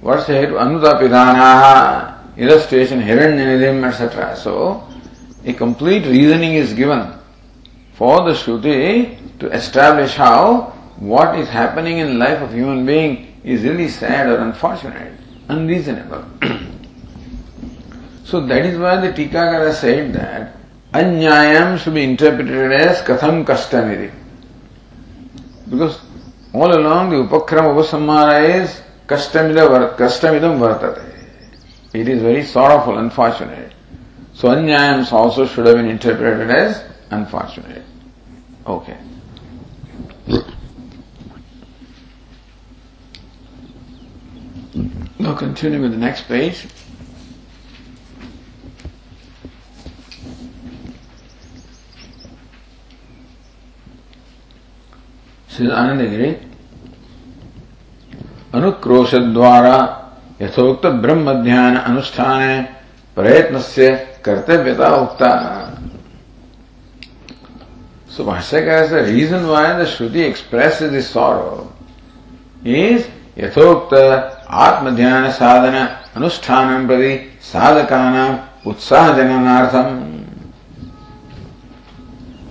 What's the head? Anutapidanaha, illustration, hiranyanidim, etc. So, a complete reasoning is given for the Shruti to establish how what is happening in life of human being is really sad or unfortunate, unreasonable. so that is why the Tikakara said that Anyayam should be interpreted as katham kastamidi. Because all along the upakram upasamhara is ಕಷ್ಟಮಿದ ಕಷ್ಟಮಿದಂ ವರ್ತತೆ it is very sorrowful unfortunate so ಅನ್ಯಾಯಮ್ಸ್ also should have been interpreted as unfortunate okay Now continue with the next page. This is Anandagiri. अनुक्रोश द्वारा यथोक्त ब्रह्म ध्यान अनुष्ठान प्रयत्न से कर्तव्यता उक्ता सो भाष्य का reason why the Shruti express is this sorrow is यथोक्त आत्म ध्यान साधन अनुष्ठान प्रति साधका उत्साह जननार्थम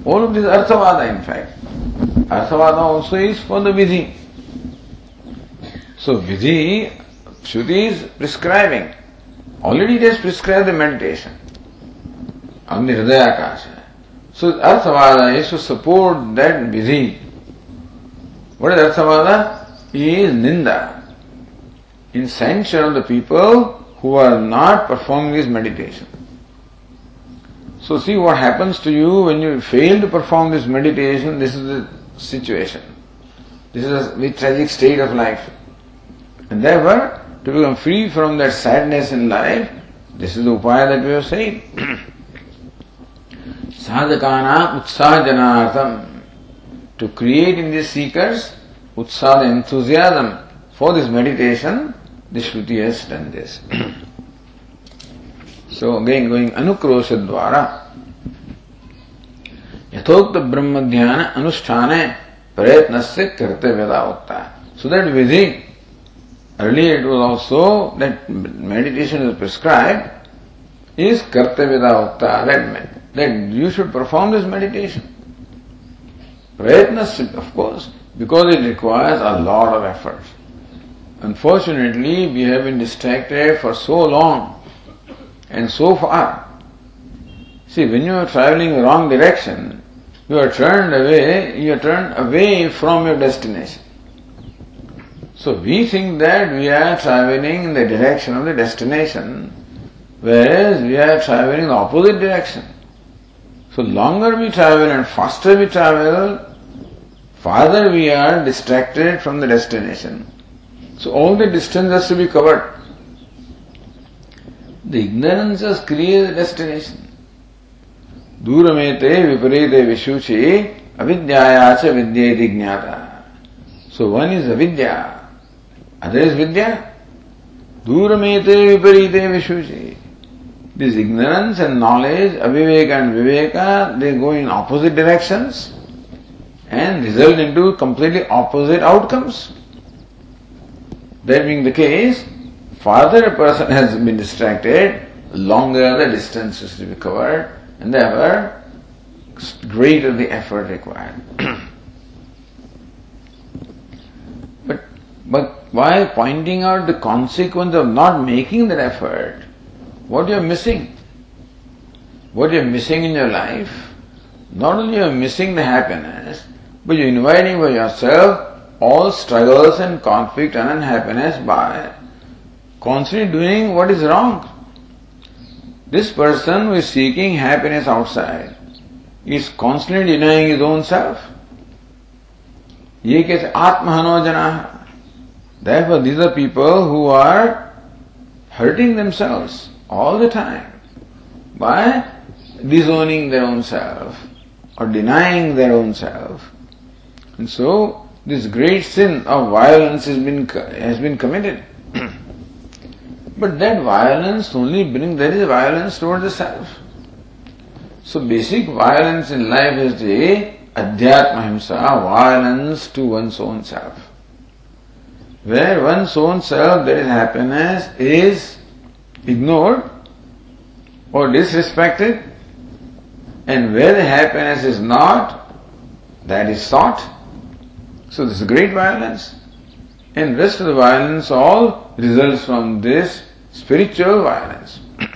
ऑल दिस अर्थवाद इन फैक्ट अर्थवाद ऑल्सो इज़ फॉर द विधि So Vidhi, Shruti is prescribing. Already it has prescribed the meditation on the Hridayakasha. So Arthavada is to support that Vidhi. What is Arthavada? He is Ninda. In censure of the people who are not performing this meditation. So see what happens to you when you fail to perform this meditation. This is the situation. This is a very tragic state of life. And therefore, to become free from that sadness in life, this is the upaya that we have said. Sadhakana utsaha To create in these seekers utsaha, enthusiasm for this meditation, the Shruti has done this. so again going anukrosha dwara, यथोक्त ब्रह्म ध्यान अनुष्ठान प्रयत्न से कर्तव्यता होता है so that विधि earlier it was also that meditation is prescribed is kartavida ukta that that you should perform this meditation prayatna of course because it requires a lot of effort Unfortunately, we have been distracted for so long and so far. See, when you are traveling the wrong direction, you are turned away, you are turned away from your destination. So we think that we are traveling in the direction of the destination, whereas we are traveling in the opposite direction. So longer we travel and faster we travel, farther we are distracted from the destination. So all the distance has to be covered. The ignorance has created the destination. दूरमेते विपरीते विशुचि अविद्याया च विद्येति ज्ञाता So one is avidya, other is vidya. Duramete viparite vishuchi. This ignorance and knowledge, aviveka and viveka, they go in opposite directions and result into completely opposite outcomes. That being the case, farther a person has been distracted, longer the distance is to be covered, and therefore greater the effort required. but, but while pointing out the consequence of not making that effort, what you are missing, what you are missing in your life, not only you are missing the happiness, but you are inviting for yourself all struggles and conflict and unhappiness by constantly doing what is wrong. This person who is seeking happiness outside is constantly denying his own self. ये कैसे आत्महनो जना Therefore, these are people who are hurting themselves all the time by disowning their own self or denying their own self. And so, this great sin of violence has been, has been committed. but that violence only brings, there is violence towards the self. So basic violence in life is the adhyatma himsa, violence to one's own self. Where one's own self, that is happiness, is ignored or disrespected, and where the happiness is not, that is sought. So this is great violence. And rest of the violence all results from this spiritual violence.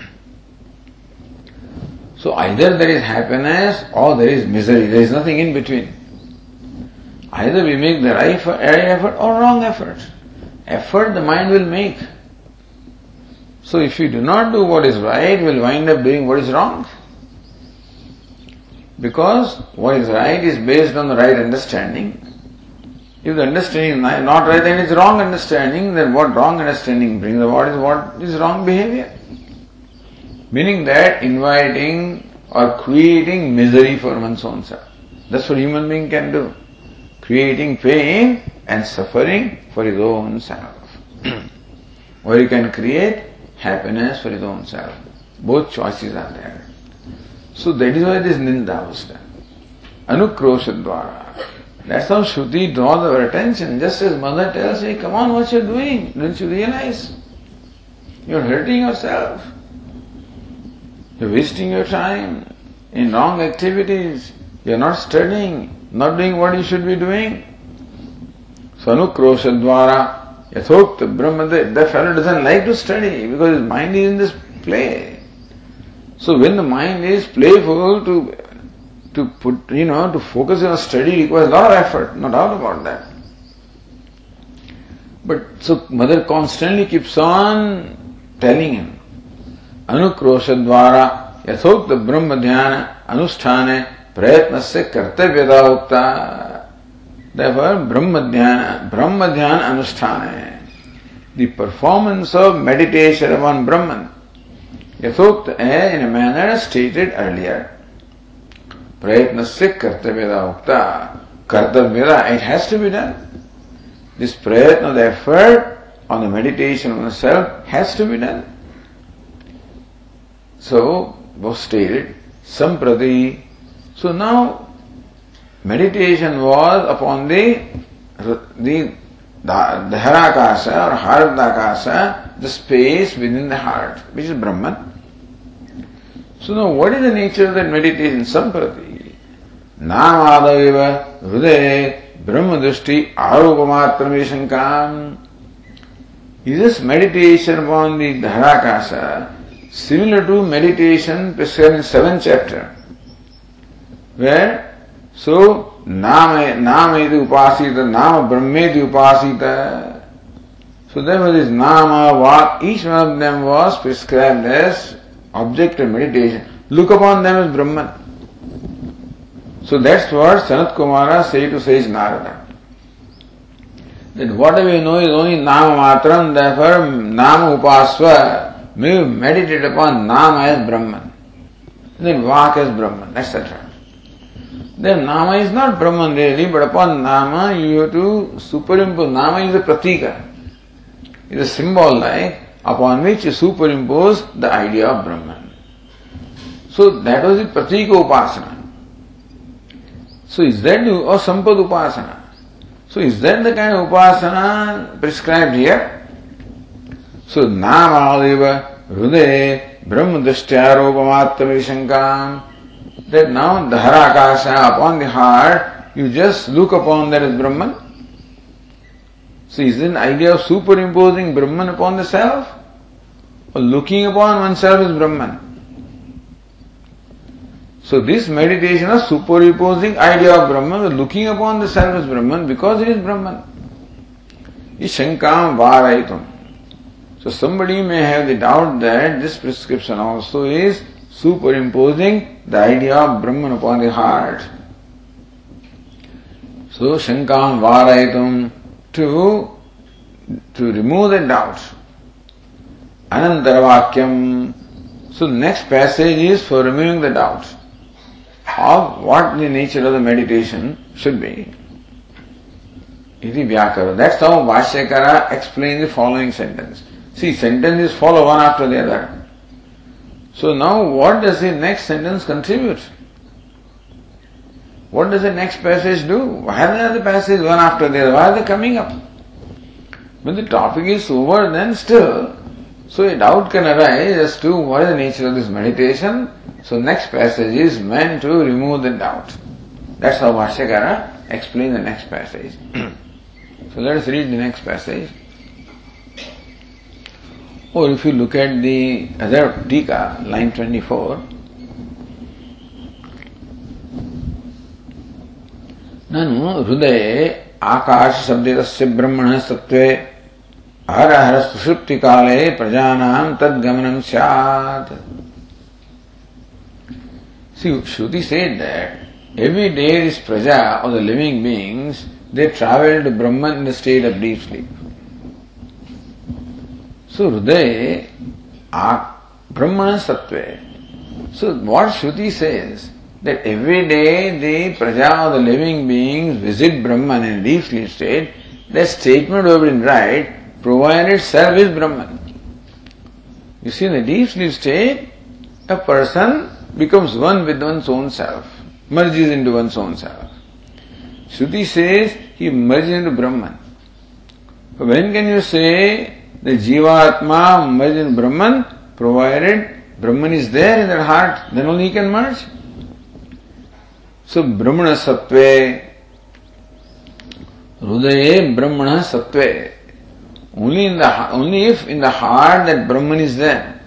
so either there is happiness or there is misery. There is nothing in between. Either we make the right effort or wrong effort. Effort the mind will make. So if you do not do what is right, we will wind up doing what is wrong. Because what is right is based on the right understanding. If the understanding is not right, then it's wrong understanding, then what wrong understanding brings about is what is wrong behavior. Meaning that inviting or creating misery for one's own self. That's what human being can do. Creating pain and suffering for his own self. or he can create happiness for his own self. Both choices are there. So that is why this ninda was done. That's how Shruti draws our attention. Just as mother tells me, come on, what you're doing? Don't you realize? You're hurting yourself. You're wasting your time in wrong activities. You're not studying, not doing what you should be doing. Sanukrosha dwara yathokta brahma, the fellow doesn't like to study because his mind is in this play. So when the mind is playful to to put, you know, to focus on study requires a lot of effort, no doubt about that. But so mother constantly keeps on telling him, अनुक्रोश द्वारा यथोक्त ब्रह्म ध्यान अनुष्ठान प्रयत्न से कर्तव्यता उक्ता Therefore, Brahma Dhyana, Brahma Dhyana Anusthana, the performance of meditation upon Brahman, Yathokta in a manner stated earlier. प्रयत्न से कर्तव्यता उक्ता कर्तव्यता it has to be done this prayatna the effort on the meditation on the self has to be done so was stated samprati so now meditation was upon the, the Daharakasha or Haradakasha, the space within the heart, which is Brahman. So now what is the nature of that meditation? Samprati. Namadaiva Hrude Brahmadushti Arupamatrameshankam. Is this meditation upon the Daharakasha similar to meditation prescribed in seventh chapter, where so Nama Nama iti upasita, Nama Brahmeti upasita. So therefore this Nama, what each one of them was prescribed as object of meditation. Look upon them as Brahman. So that's what Sanat Kumara said to Sage Narada that whatever you know is only Nama Matram, therefore Nama Upasva, may meditate upon Nama as Brahman. Then Vak as Brahman, etc. Then Nama is not Brahman really, but upon Nama you have to superimpose. Nama is a pratika. It's a symbol like upon which you superimpose the idea of Brahman. So that was the pratika upasana. So is that or sampad upasana? So is that the kind of upasana prescribed here? So namadeva hrude brahma drishtyaropamatra shankam that now the harakasha upon the heart, you just look upon that as Brahman. So is it an idea of superimposing Brahman upon the self? Or looking upon oneself as Brahman? So this meditation of superimposing idea of Brahman, looking upon the self as Brahman because it is Brahman, is Shankam Varaitum. So somebody may have the doubt that this prescription also is superimposing the idea of Brahman upon the heart. So Shankam Varaitum to to remove the doubt. Anantaravakyam. So next passage is for removing the doubt of what the nature of the meditation should be. Iti Vyakara. That's how Bhashyakara explains the following sentence. See, sentences follow one after the other. So now what does the next sentence contribute? What does the next passage do? Why are the passages one after the other? Why are they coming up? When the topic is over, then still, so a doubt can arise as to what is the nature of this meditation so next passage is meant to remove the doubt. That's how Bhashyakara explains the next passage. so let us read the next passage. Or if you look at the other Tika, line 24, ನಾನು ಹೃದಯ Akash ಶಬ್ದಿತಸ್ಯ ಬ್ರಹ್ಮಣ ಸತ್ವೇ ಹರ ಹರ ಸುಷುಪ್ತಿ ಕಾಲೇ ಪ್ರಜಾನಾಂ ತದ್ಗಮನಂ See, Shruti said that every day this praja or the living beings, they travel to Brahman in the state of deep sleep. So Hriday, Brahmana Sattva. So what Shruti says, that every day the praja or the living beings visit Brahman in sleep state, that statement would have been right, provided self is Brahman. You see, in the deep sleep state, a person becomes one with one's own self, merges into one's own self. Shruti says he merges into Brahman. When can you say the Jivatma merges into Brahman? Provided Brahman is there in their heart, then only he can merge. So Brahmana Sattve, Hrudaye Brahmana Sattve. Only in the only if in the heart that Brahman is there.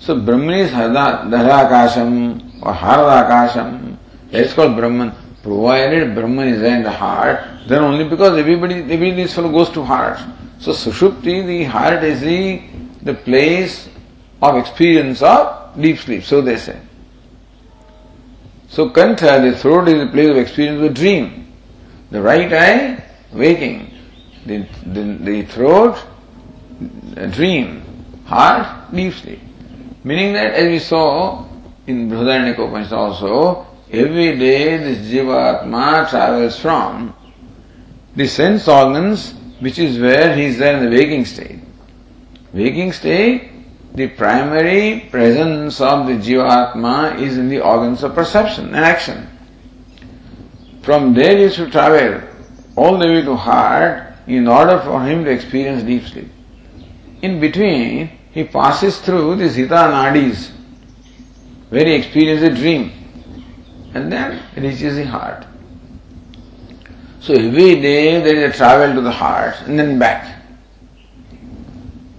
So Brahman is Daharakasham or Haradakasham. That's called Brahman. Provided Brahman is there in the heart, then only because everybody, every this fellow goes to heart. So Sushupti, the heart is the, the place of experience of deep sleep, so they say. So Kantha, the throat is the place of experience of dream. The right eye, waking. The, the, the throat, dream. Heart, deep sleep. Meaning that as we saw in Brihadaranyaka Upanishad also, every day this Jivatma travels from the sense organs, which is where he is there in the waking state. Waking state, the primary presence of the Jivatma is in the organs of perception and action. From there he should travel all the way to heart in order for him to experience deep sleep. In between, he passes through the Hita Nadis, where he experiences a dream, and then reaches the heart. So every day there is a travel to the heart and then back.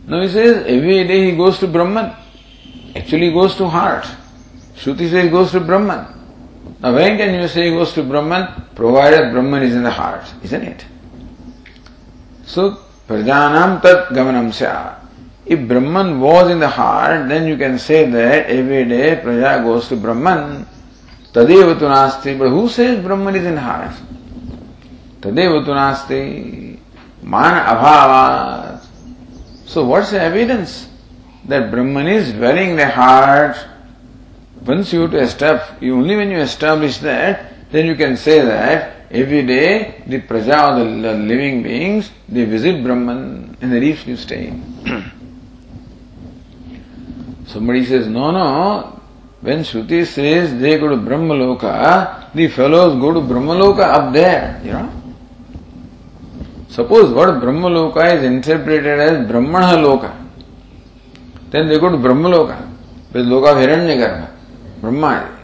Now he says every day he goes to Brahman. Actually he goes to heart. Shruti says he goes to Brahman. Now when can you say he goes to Brahman? Provided Brahman is in the heart, isn't it? So, Prajanam tat gamanam If Brahman was in the heart, then you can say that every day Praja goes to Brahman. Tadeva nasti. But who says Brahman is in the heart? Tadeva nasti. Man abhavat. So what's the evidence that Brahman is dwelling in the heart? Once you to establish, only when you establish that, then you can say that every day the praja the living beings, they visit Brahman in the deep sleep state. Somebody says, no, no, when Shruti says they go to Brahmaloka, the fellows go to Brahmaloka up there, you know. What Brahmaloka is interpreted as Brahmana Loka, then they go to Brahmaloka, with Loka of Hiranyagarbha, Brahma.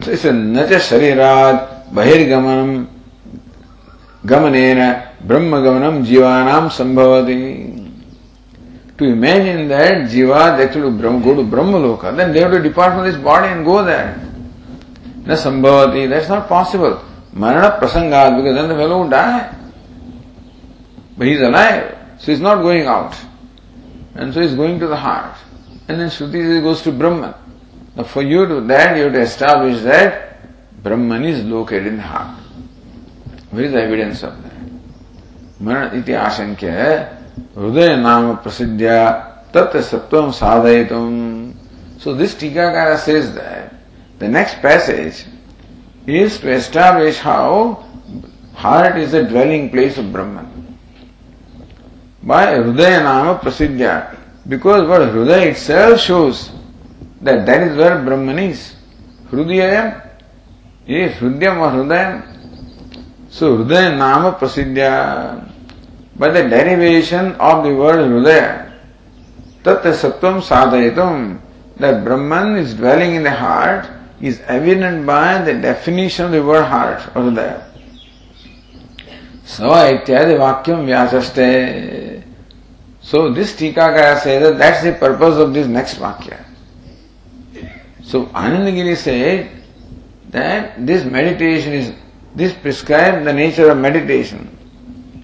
So it's a nacha sharirat bahirgamanam gamanena brahmagamanam jivanam sambhavati. To imagine that jiva actually go to Brahmaloka, then they have to depart from this body and go there. Na sambhavati, that's not possible. Marana prasangat, because then the fellow will die. But he's alive, so he's not going out. And so he's going to the heart. And then Shruti goes to Brahman. Now for you to that, you have to establish that Brahman is located in the heart. Where is the evidence of that? Marana iti ashankya हृदय नाम प्रसिद्ध तत् सत्वम साधयितुम So this Tikakara says that the next passage is to establish how heart is the dwelling place of Brahman. By Hridaya Nama Prasidya, because what Hridaya itself shows that that is where Brahman is. Hridayam is Hridyam or Hridayam. So Hridaya Nama Prasidya. by the derivation of the word Hridaya, Tattva Sattvam Sadhayitam, that Brahman is dwelling in the heart is evident by the definition of the word heart or Hridaya. Sava ityadi vakyam vyasaste. So this Tikakara says that that's the purpose of this next Vakya. So Anandagiri said that this meditation is, this prescribes the nature of meditation.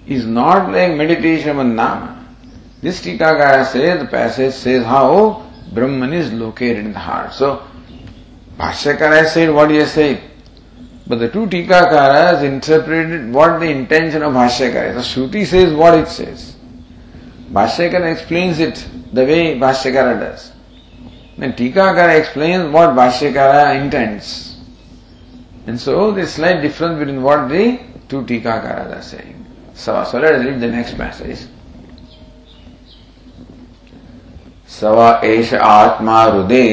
is not like meditation on Nama. This Tikakara says, the passage says how Brahman is located in the heart. So, Bhashyakara said what he has said. But the two Tikakaras interpreted what the intention of Bhashyakara is. So Shruti says what it says. Bhashyakara explains it the way Bhashyakara does. Then Tikakara explains what Bhashyakara intends. And so there's slight difference between what the two Tikakaras are saying. So, so let us read the next passage. सव एष आत्मा हृदे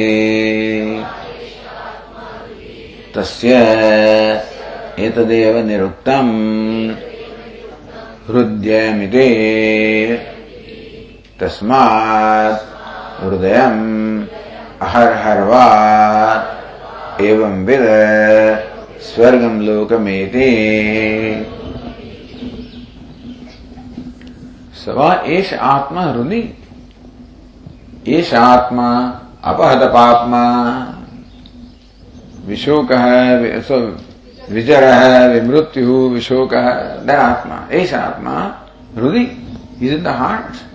तस्य एतदेव निरुक्तम् हृदयमिते तस्मात् हृदयम् अहर्हर्वा एवं with स्वर्गं लोकमेति सवा एश आत्मा हृदय एश आत्मा अपहत पापमा विशोक विजर, विमृत्यु, विशोक द आत्मा। एस आत्मा हृदय is in the heart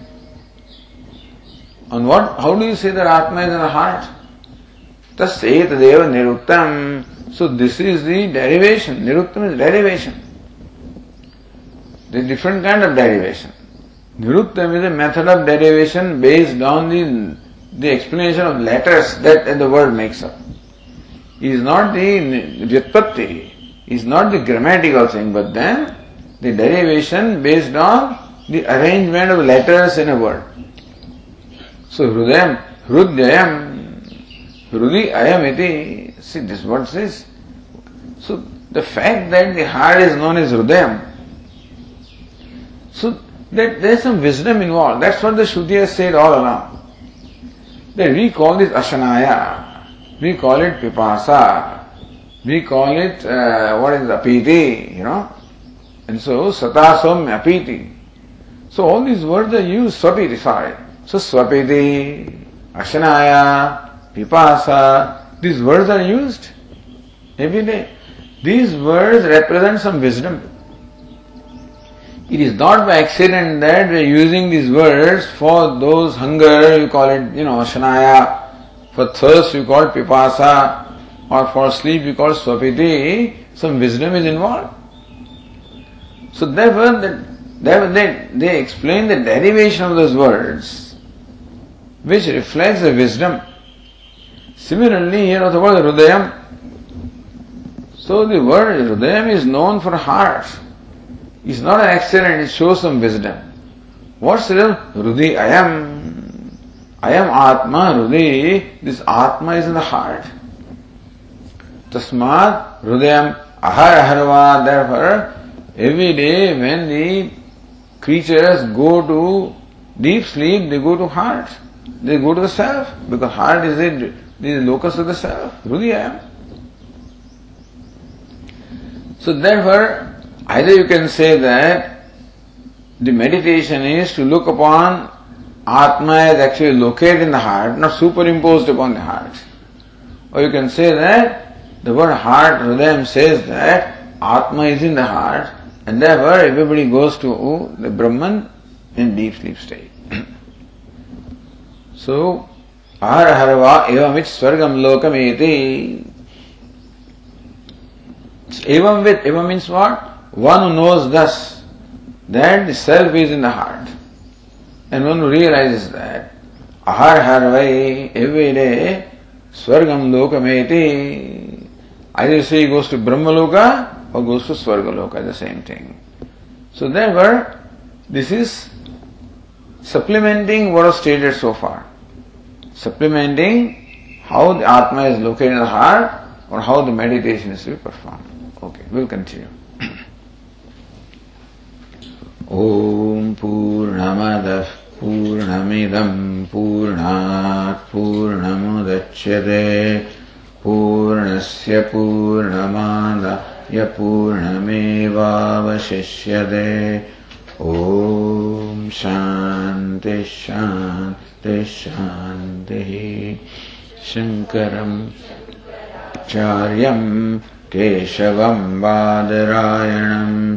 on what how do you say there आत्मा इज़ इन द हार्ट तस्तदेव निरुक्तम। So this is the derivation निरुक्तम is derivation the different kind of derivation निरुक्तम is a method of derivation based on the explanation of letters that the world makes up Is not the Vyutpatti, is not the grammatical thing, but then the derivation based on the arrangement of letters in a word. So Hrudayam, Hrudyayam, Hrudi ayam iti, see this what says. So the fact that the heart is known as Hrudayam, so that there's some wisdom involved. That's what the Shruti said all along. That we call this Ashanaya, we call it Pipasa, we call it, uh, what is it Apiti, you know. And so, Satasam Apiti. So all these words are used, sorry. So swapiti, ashanaya, pipasa, these words are used every day. These words represent some wisdom. It is not by accident that we are using these words for those hunger, you call it, you know, shanaya, for thirst you call pipasa, or for sleep you call swapiti, some wisdom is involved. So therefore, the, they, they explain the derivation of those words, which reflects the wisdom. Similarly, here the word Rudayam. So the word Rudayam is known for heart. It's not an accident, it shows some wisdom. What's real? Rudi Ayam. Ayam Atma, Rudi. This Atma is in the heart. Tasmat Rudayam Ahar Aharva. Therefore, every day when the creatures go to deep sleep, they go to heart. They go to the self because heart is the, the locus of the self. Rudi Ayam. So therefore, Either you can say that the meditation is to look upon Atma is actually located in the heart, not superimposed upon the heart. Or you can say that the word heart, Hridayam says that Atma is in the heart and therefore everybody goes to the Brahman in deep sleep state. so, Ahara evamit swargam lokam. Evam with, evam means what? One who knows thus that the self is in the heart, and one who realizes that ahar harvai every day swargam lokameti either say he goes to Brahmaloka or goes to Swargaloka, the same thing. So therefore, this is supplementing what was stated so far. Supplementing how the Atma is located in the heart or how the meditation is to be performed. Okay, we'll continue. ॐ पूर्णमदः पूर्णमिदम् पूर्णात् पूर्णमुदच्यते पूर्णस्य पूर्णमादाय पूर्णमेवावशिष्यते। ॐ शान्तिः शान्तिः शान्तिः। शङ्करम् चार्यम् केशवम् बादरायणम्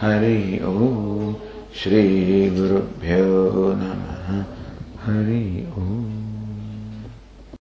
हरि ओ श्री गुरुभ्यो नमः। हरि ओम